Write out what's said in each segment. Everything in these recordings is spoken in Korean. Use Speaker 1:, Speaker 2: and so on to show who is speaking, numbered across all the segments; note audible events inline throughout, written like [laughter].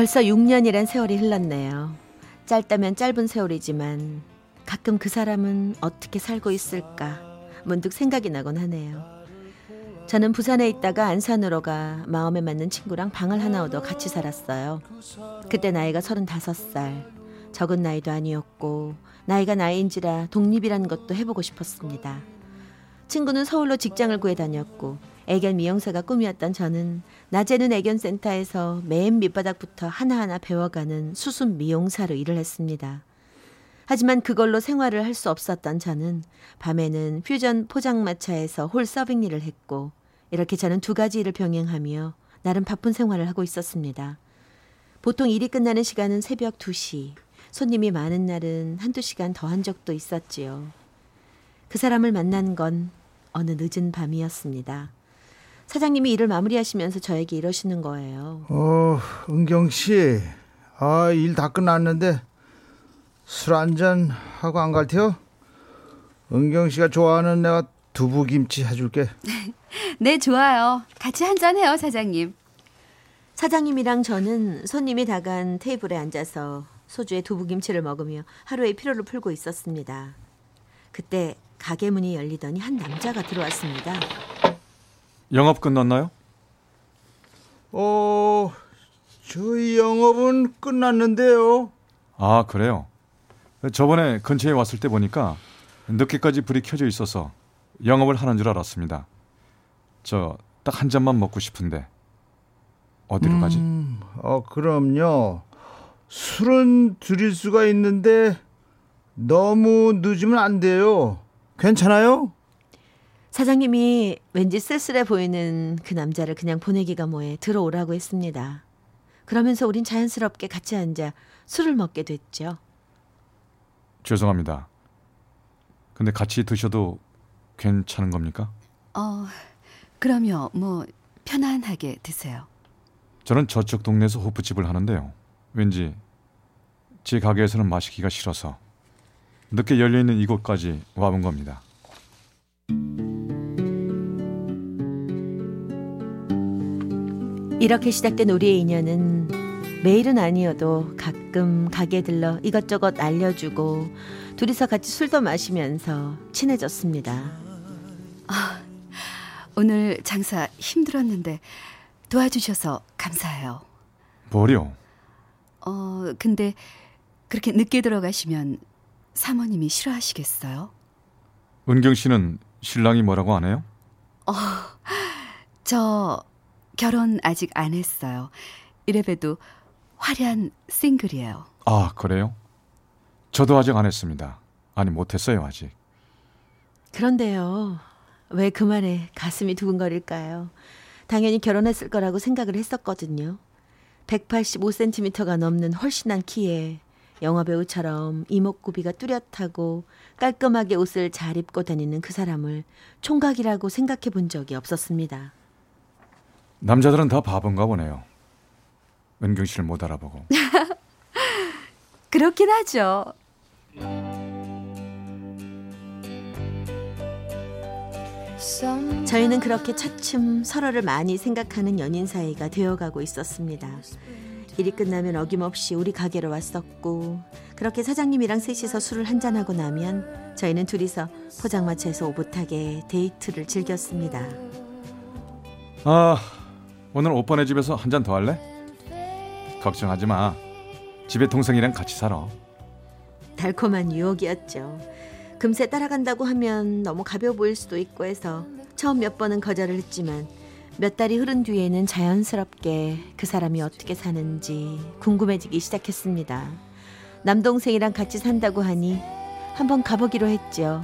Speaker 1: 벌써 6년이란 세월이 흘렀네요. 짧다면 짧은 세월이지만 가끔 그 사람은 어떻게 살고 있을까 문득 생각이 나곤 하네요. 저는 부산에 있다가 안산으로 가 마음에 맞는 친구랑 방을 하나 얻어 같이 살았어요. 그때 나이가 35살. 적은 나이도 아니었고 나이가 나이인지라 독립이란 것도 해보고 싶었습니다. 친구는 서울로 직장을 구해 다녔고 애견 미용사가 꿈이었던 저는 낮에는 애견센터에서 맨 밑바닥부터 하나하나 배워가는 수순 미용사로 일을 했습니다. 하지만 그걸로 생활을 할 수 없었던 저는 밤에는 퓨전 포장마차에서 홀 서빙 일을 했고 이렇게 저는 두 가지 일을 병행하며 나름 바쁜 생활을 하고 있었습니다. 보통 일이 끝나는 시간은 새벽 2시, 손님이 많은 날은 한두 시간 더 한 적도 있었지요. 그 사람을 만난 건 어느 늦은 밤이었습니다. 사장님이 일을 마무리하시면서 저에게 이러시는 거예요.
Speaker 2: 어, 은경 씨. 아, 일 다 끝났는데 술 한잔 하고 안 갈 테요? 은경 씨가 좋아하는 내가 두부김치 해줄게. [laughs]
Speaker 3: 네, 좋아요. 같이 한잔 해요, 사장님.
Speaker 1: 사장님이랑 저는 손님이 다간 테이블에 앉아서 소주에 두부김치를 먹으며 하루의 피로를 풀고 있었습니다. 그때 가게 문이 열리더니 한 남자가 들어왔습니다.
Speaker 4: 영업 끝났나요?
Speaker 2: 어, 저희 영업은 끝났는데요.
Speaker 4: 아 그래요 저번에 근처에 왔을 때 보니까 늦게까지 불이 켜져 있어서 영업을 하는 줄 알았습니다 저 딱 한 잔만 먹고 싶은데 어디로 가지?
Speaker 2: 음, 어, 그럼요. 술은 드릴 수가 있는데 너무 늦으면 안 돼요. 괜찮아요?
Speaker 1: 사장님이 왠지 쓸쓸해 보이는 그 남자를 그냥 보내기가 뭐해 들어오라고 했습니다. 그러면서 우린 자연스럽게 같이 앉아 술을 먹게 됐죠.
Speaker 4: 죄송합니다 근데 같이 드셔도 괜찮은 겁니까?
Speaker 3: 어, 그럼요. 뭐 편안하게 드세요.
Speaker 4: 저는 저쪽 동네에서 호프집을 하는데요 왠지 제 가게에서는 마시기가 싫어서 늦게 열려 있는 이곳까지 와본 겁니다
Speaker 1: 이렇게 시작된 우리의 인연은 매일은 아니어도 가끔 가게 들러 이것저것 알려주고 둘이서 같이 술도 마시면서 친해졌습니다.
Speaker 3: 오늘 장사 힘들었는데 도와주셔서 감사해요.
Speaker 4: 뭐요?
Speaker 3: 어, 근데 그렇게 늦게 들어가시면 사모님이 싫어하시겠어요?
Speaker 4: 은경 씨는 신랑이 뭐라고 안 해요?
Speaker 3: 저 결혼 아직 안 했어요. 이래봬도 화려한 싱글이에요.
Speaker 4: 아 그래요? 저도 아직 안 했습니다 아니 못했어요 아직
Speaker 1: 그런데요. 왜 그 말에 가슴이 두근거릴까요? 당연히 결혼했을 거라고 생각을 했었거든요. 185cm가 넘는 훨씬한 키에 영화배우처럼 이목구비가 뚜렷하고 깔끔하게 옷을 잘 입고 다니는 그 사람을 총각이라고 생각해 본 적이 없었습니다.
Speaker 4: 남자들은 다 바본가 보네요 은경 씨를 못 알아보고 [laughs]
Speaker 3: 그렇긴 하죠.
Speaker 1: 저희는 그렇게 차츰 서로를 많이 생각하는 연인 사이가 되어가고 있었습니다. 일이 끝나면 어김없이 우리 가게로 왔었고 그렇게 사장님이랑 셋이서 술을 한잔하고 나면 저희는 둘이서 포장마차에서 오붓하게 데이트를 즐겼습니다.
Speaker 4: 아 오늘 오빠네 집에서 한 잔 더 할래? 걱정하지 마 집에 동생이랑 같이 살아
Speaker 1: 달콤한 유혹이었죠. 금세 따라간다고 하면 너무 가벼워 보일 수도 있고 해서 처음 몇 번은 거절을 했지만 몇 달이 흐른 뒤에는 자연스럽게 그 사람이 어떻게 사는지 궁금해지기 시작했습니다. 남동생이랑 같이 산다고 하니 한번 가보기로 했죠.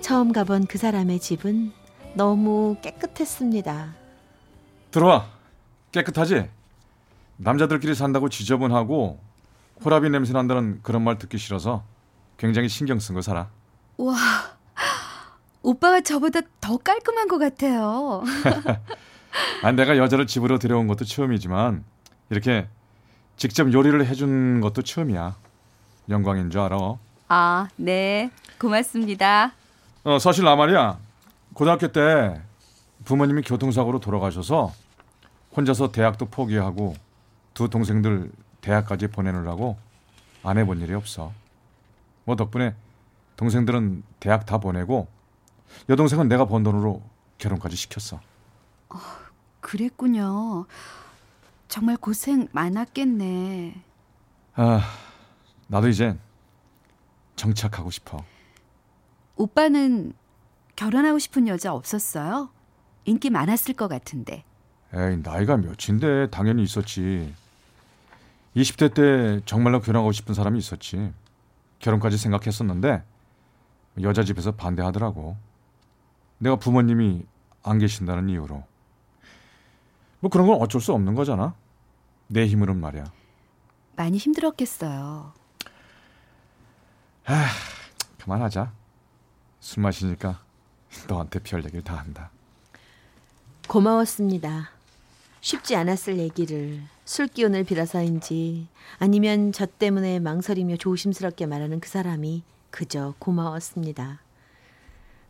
Speaker 1: 처음 가본 그 사람의 집은 너무 깨끗했습니다.
Speaker 4: 들어와. 깨끗하지? 남자들끼리 산다고 지저분하고 호라비 냄새 난다는 그런 말 듣기 싫어서 굉장히 신경 쓴 거 살아.
Speaker 3: 와, 오빠가 저보다 더 깔끔한 것 같아요. [laughs]
Speaker 4: 아, 내가 여자를 집으로 들여온 것도 처음이지만 이렇게 직접 요리를 해준 것도 처음이야. 영광인 줄 알아.
Speaker 3: 아, 네. 고맙습니다.
Speaker 4: 어, 사실 나 말이야. 고등학교 때 부모님이 교통사고로 돌아가셔서 혼자서 대학도 포기하고 두 동생들 대학까지 보내느라고 안 해본 일이 없어. 뭐 덕분에 동생들은 대학 다 보내고 여동생은 내가 번 돈으로 결혼까지 시켰어.
Speaker 3: 그랬군요. 정말 고생 많았겠네.
Speaker 4: 아, 나도 이제 정착하고 싶어.
Speaker 3: 오빠는 결혼하고 싶은 여자 없었어요? 인기 많았을 것 같은데.
Speaker 4: 에이, 나이가 몇인데 당연히 있었지. 20대 때 정말로 결혼하고 싶은 사람이 있었지. 결혼까지 생각했었는데 여자 집에서 반대하더라고. 내가 부모님이 안 계신다는 이유로. 뭐 그런 건 어쩔 수 없는 거잖아. 내 힘으로는 말이야.
Speaker 3: 많이 힘들었겠어요.
Speaker 4: 그만하자. 술 마시니까 너한테 별 얘기를 다 한다.
Speaker 1: 고마웠습니다. 쉽지 않았을 얘기를 술 기운을 빌어서인지 아니면 저 때문에 망설이며 조심스럽게 말하는 그 사람이 그저 고마웠습니다.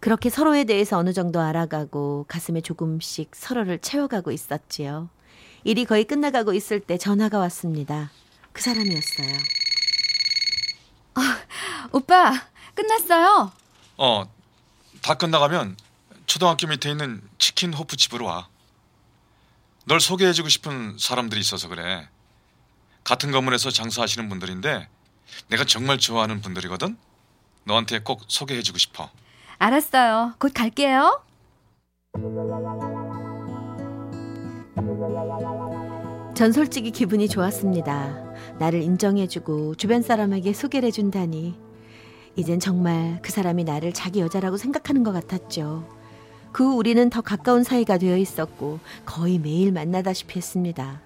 Speaker 1: 그렇게 서로에 대해서 어느 정도 알아가고 가슴에 조금씩 서로를 채워가고 있었지요. 일이 거의 끝나가고 있을 때 전화가 왔습니다. 그 사람이었어요.
Speaker 3: 오빠, 끝났어요.
Speaker 4: 어, 다 끝나가면 초등학교 밑에 있는 치킨 호프 집으로 와. 널 소개해주고 싶은 사람들이 있어서 그래. 같은 건물에서 장사하시는 분들인데 내가 정말 좋아하는 분들이거든. 너한테 꼭 소개해주고 싶어.
Speaker 3: 알았어요. 곧 갈게요.
Speaker 1: 전 솔직히 기분이 좋았습니다. 나를 인정해주고 주변 사람에게 소개를 해준다니. 이젠 정말 그 사람이 나를 자기 여자라고 생각하는 것 같았죠. 그후 우리는 더 가까운 사이가 되어 있었고 거의 매일 만나다시피 했습니다.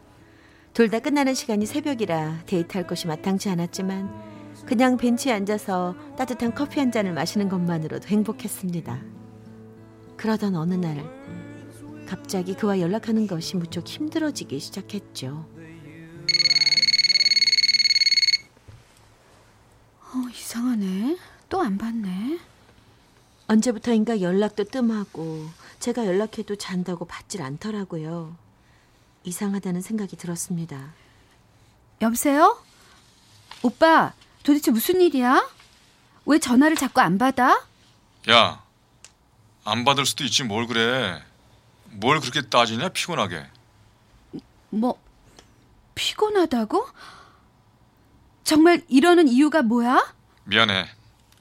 Speaker 1: 둘 다 끝나는 시간이 새벽이라 데이트할 것이 마땅치 않았지만 그냥 벤치에 앉아서 따뜻한 커피 한 잔을 마시는 것만으로도 행복했습니다. 그러던 어느 날 갑자기 그와 연락하는 것이 무척 힘들어지기 시작했죠.
Speaker 3: 어, 이상하네. 또안 받네.
Speaker 1: 언제부터인가 연락도 뜸하고 제가 연락해도 잔다고 받질 않더라고요. 이상하다는 생각이 들었습니다.
Speaker 3: 여보세요? 오빠, 도대체 무슨 일이야? 왜 전화를 자꾸 안 받아?
Speaker 4: 야, 안 받을 수도 있지 뭘 그래. 뭘 그렇게 따지냐 피곤하게.
Speaker 3: 뭐, 피곤하다고? 정말 이러는 이유가 뭐야?
Speaker 4: 미안해.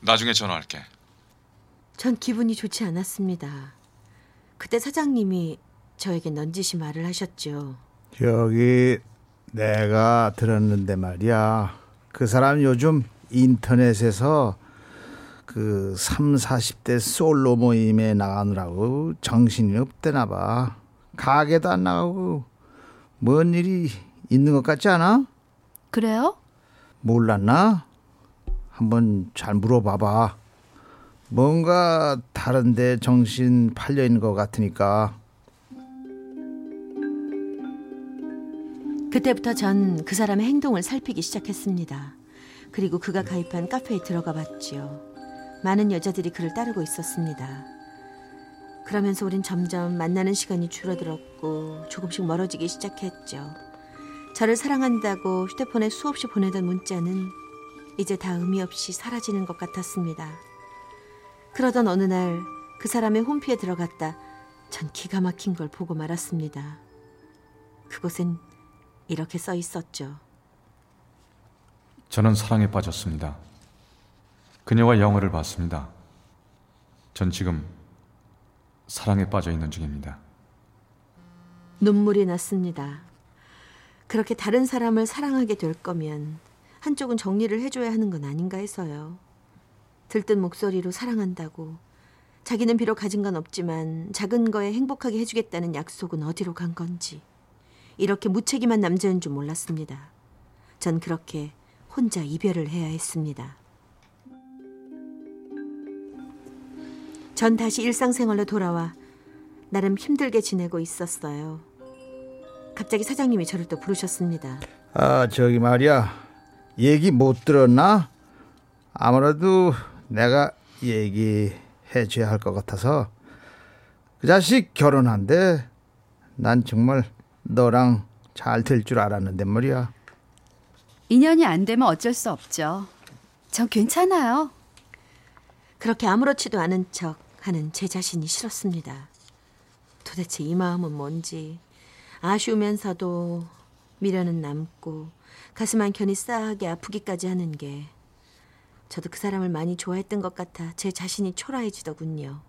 Speaker 4: 나중에 전화할게.
Speaker 1: 전 기분이 좋지 않았습니다. 그때 사장님이 저에게 넌지시 말을 하셨죠.
Speaker 2: 저기 내가 들었는데 말이야. 그 사람 요즘 인터넷에서 그 3, 40대 솔로 모임에 나가느라고 정신이 없대나 봐. 가게도 안 나가고 뭔 일이 있는 것 같지 않아?
Speaker 3: 그래요?
Speaker 2: 몰랐나? 한번 잘 물어봐봐. 뭔가 다른데 정신 팔려 있는 것 같으니까.
Speaker 1: 그때부터 전 그 사람의 행동을 살피기 시작했습니다. 그리고 그가 가입한 카페에 들어가 봤지요. 많은 여자들이 그를 따르고 있었습니다. 그러면서 우린 점점 만나는 시간이 줄어들었고 조금씩 멀어지기 시작했죠. 저를 사랑한다고 휴대폰에 수없이 보내던 문자는 이제 다 의미 없이 사라지는 것 같았습니다. 그러던 어느 날 그 사람의 홈피에 들어갔다 전 기가 막힌 걸 보고 말았습니다. 그곳엔 이렇게 써 있었죠.
Speaker 4: 저는 사랑에 빠졌습니다. 그녀와 영화를 봤습니다. 전 지금 사랑에 빠져 있는 중입니다.
Speaker 1: 눈물이 났습니다. 그렇게 다른 사람을 사랑하게 될 거면 한쪽은 정리를 해줘야 하는 건 아닌가 해서요. 들뜬 목소리로 사랑한다고 자기는 비록 가진 건 없지만 작은 거에 행복하게 해주겠다는 약속은 어디로 간 건지 이렇게 무책임한 남자인 줄 몰랐습니다. 전 그렇게 혼자 이별을 해야 했습니다. 전 다시 일상생활로 돌아와 나름 힘들게 지내고 있었어요. 갑자기 사장님이 저를 또 부르셨습니다.
Speaker 2: 아 저기 말이야 얘기 못 들었나? 아무래도 내가 얘기해 줘야 할 것 같아서 그 자식 결혼한대 난 정말 너랑 잘 될 줄 알았는데 말이야
Speaker 3: 인연이 안 되면 어쩔 수 없죠. 전 괜찮아요.
Speaker 1: 그렇게 아무렇지도 않은 척 하는 제 자신이 싫었습니다. 도대체 이 마음은 뭔지 아쉬우면서도 미련은 남고 가슴 한켠이 싸하게 아프기까지 하는 게 저도 그 사람을 많이 좋아했던 것 같아 제 자신이 초라해지더군요.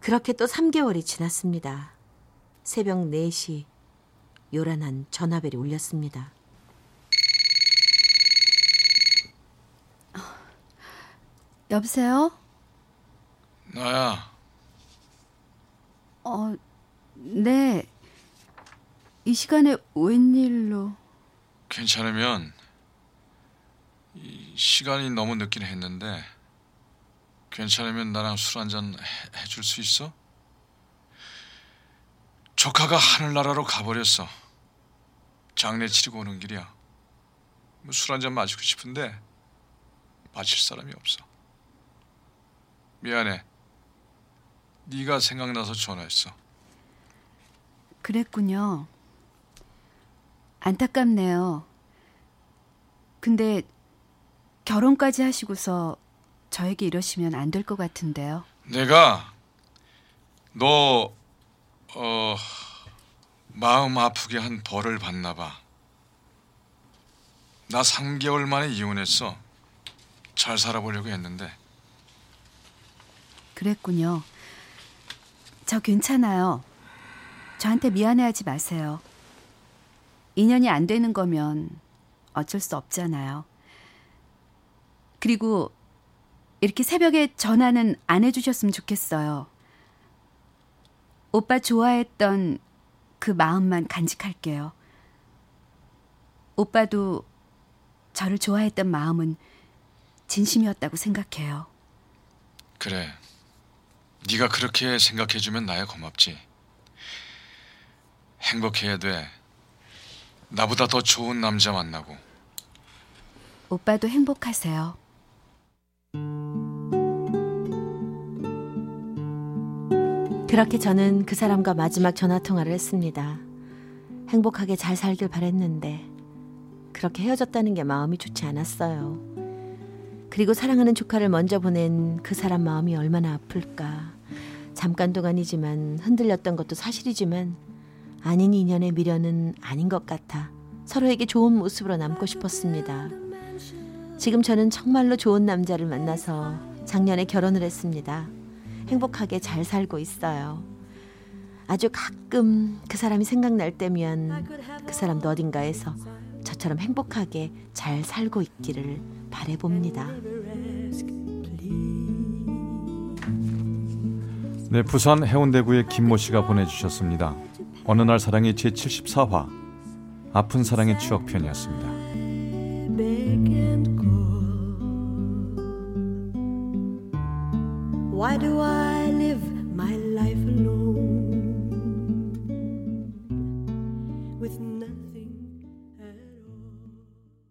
Speaker 1: 그렇게 또 3개월이 지났습니다. 새벽 4시 요란한 전화벨이 울렸습니다.
Speaker 3: 여보세요?
Speaker 4: 나야.
Speaker 3: 어, 네. 이 시간에 웬일로?
Speaker 4: 괜찮으면 이 시간이 너무 늦긴 했는데 괜찮으면 나랑 술 한잔 해줄 수 있어? 조카가 하늘나라로 가버렸어. 장례 치르고 오는 길이야. 뭐술 한잔 마시고 싶은데 마실 사람이 없어. 미안해. 네가 생각나서 전화했어.
Speaker 3: 그랬군요. 안타깝네요. 근데 결혼까지 하시고서 저에게 이러시면 안 될 것 같은데요.
Speaker 4: 내가 너 어, 마음 아프게 한 벌을 받나 봐. 나 3개월 만에 이혼했어. 잘 살아보려고 했는데
Speaker 3: 그랬군요. 저 괜찮아요. 저한테 미안해하지 마세요. 인연이 안 되는 거면 어쩔 수 없잖아요. 그리고 이렇게 새벽에 전화는 안 해주셨으면 좋겠어요. 오빠 좋아했던 그 마음만 간직할게요. 오빠도 저를 좋아했던 마음은 진심이었다고 생각해요.
Speaker 4: 그래. 네가 그렇게 생각해 주면 나야 고맙지. 행복해야 돼. 나보다 더 좋은 남자 만나고.
Speaker 3: 오빠도 행복하세요.
Speaker 1: 그렇게 저는 그 사람과 마지막 전화 통화를 했습니다. 행복하게 잘 살길 바랬는데 그렇게 헤어졌다는 게 마음이 좋지 않았어요. 그리고 사랑하는 조카를 먼저 보낸 그 사람 마음이 얼마나 아플까. 잠깐 동안이지만 흔들렸던 것도 사실이지만 아닌 인연의 미련은 아닌 것 같아 서로에게 좋은 모습으로 남고 싶었습니다. 지금 저는 정말로 좋은 남자를 만나서 작년에 결혼을 했습니다. 행복하게 잘 살고 있어요. 아주 가끔 그 사람이 생각날 때면 그 사람도 어딘가에서 저처럼 행복하게 잘 살고 있기를 바래봅니다.
Speaker 4: 네, 부산 해운대구의 김모 씨가 보내주셨습니다. 어느 날 사랑이 제 74화 아픈 사랑의 추억편이었습니다.